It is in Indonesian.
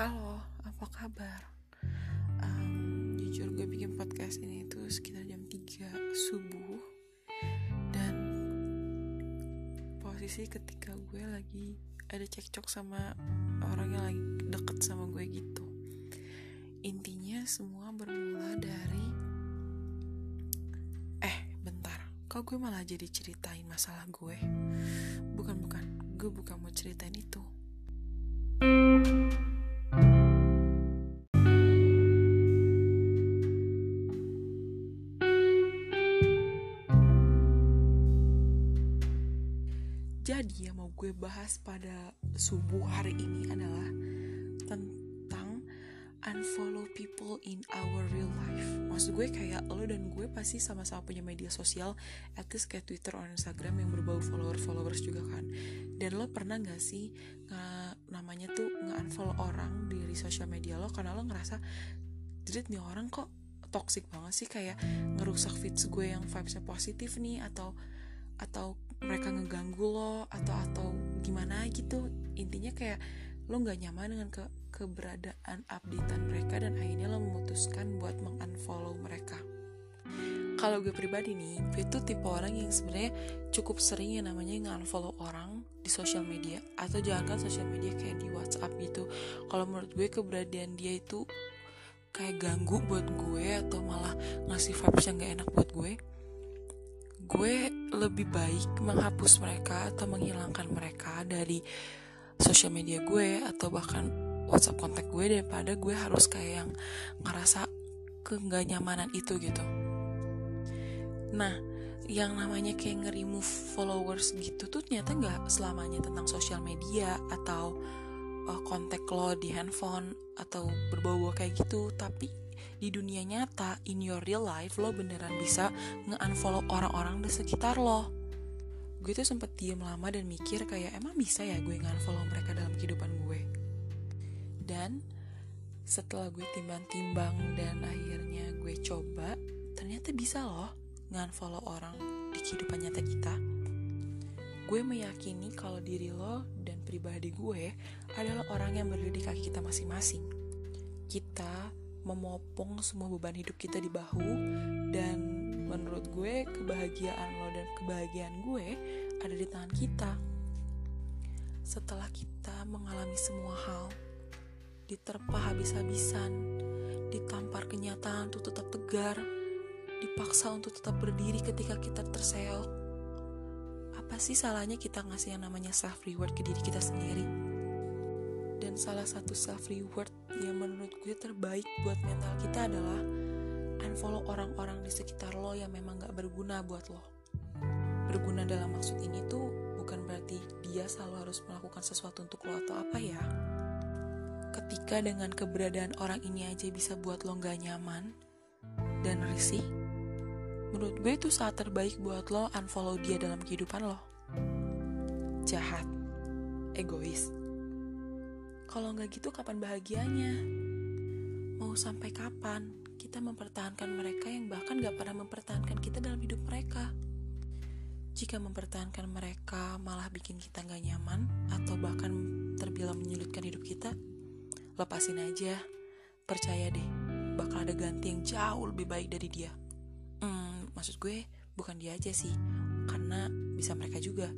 Halo, apa kabar? Um, jujur gue bikin podcast ini itu sekitar jam 3 subuh. Dan posisi ketika gue lagi ada cekcok sama orang yang lagi deket sama gue gitu. Intinya semua bermula dari Eh, bentar. Kok gue malah jadi ceritain masalah gue? Bukan, bukan. Gue bukan mau ceritain itu. Jadi yang mau gue bahas pada subuh hari ini adalah tentang unfollow people in our real life. Maksud gue kayak lo dan gue pasti sama-sama punya media sosial, at least kayak Twitter atau Instagram yang berbau follower-followers juga kan. Dan lo pernah gak sih nge, namanya tuh nge-unfollow orang dari sosial media lo karena lo ngerasa jadi nih orang kok toxic banget sih kayak ngerusak feeds gue yang vibesnya positif nih atau atau mereka ngeganggu lo atau atau gimana gitu. Intinya kayak lo nggak nyaman dengan ke keberadaan updatean mereka dan akhirnya lo memutuskan buat mengunfollow mereka. Kalau gue pribadi nih gue tuh tipe orang yang sebenarnya cukup sering yang namanya nge-unfollow orang di sosial media atau jangan sosial media kayak di WhatsApp gitu. Kalau menurut gue keberadaan dia itu kayak ganggu buat gue atau malah ngasih vibes yang gak enak buat gue gue lebih baik menghapus mereka atau menghilangkan mereka dari sosial media gue atau bahkan WhatsApp kontak gue daripada gue harus kayak yang ngerasa nggak nyamanan itu gitu. Nah, yang namanya kayak nge-remove followers gitu tuh ternyata nggak selamanya tentang sosial media atau uh, kontak lo di handphone atau berbau kayak gitu, tapi di dunia nyata, in your real life, lo beneran bisa nge-unfollow orang-orang di sekitar lo. Gue tuh sempet diem lama dan mikir kayak emang bisa ya gue nge-unfollow mereka dalam kehidupan gue. Dan setelah gue timbang-timbang dan akhirnya gue coba, ternyata bisa loh nge-unfollow orang di kehidupan nyata kita. Gue meyakini kalau diri lo dan pribadi gue adalah orang yang berdiri di kaki kita masing-masing. Kita memopong semua beban hidup kita di bahu. Dan menurut gue kebahagiaan lo dan kebahagiaan gue ada di tangan kita. Setelah kita mengalami semua hal diterpa habis-habisan ditampar kenyataan untuk tetap tegar dipaksa untuk tetap berdiri ketika kita terseok apa sih salahnya kita ngasih yang namanya self reward ke diri kita sendiri dan salah satu self reward yang menurut gue terbaik buat mental kita adalah unfollow orang-orang di sekitar lo yang memang gak berguna buat lo. Berguna dalam maksud ini tuh bukan berarti dia selalu harus melakukan sesuatu untuk lo atau apa ya. Ketika dengan keberadaan orang ini aja bisa buat lo gak nyaman dan risih, menurut gue itu saat terbaik buat lo unfollow dia dalam kehidupan lo. Jahat, egois, kalau nggak gitu kapan bahagianya? Mau sampai kapan kita mempertahankan mereka yang bahkan gak pernah mempertahankan kita dalam hidup mereka? Jika mempertahankan mereka malah bikin kita gak nyaman atau bahkan terbilang menyulitkan hidup kita, lepasin aja. Percaya deh, bakal ada ganti yang jauh lebih baik dari dia. Hmm, maksud gue bukan dia aja sih, karena bisa mereka juga.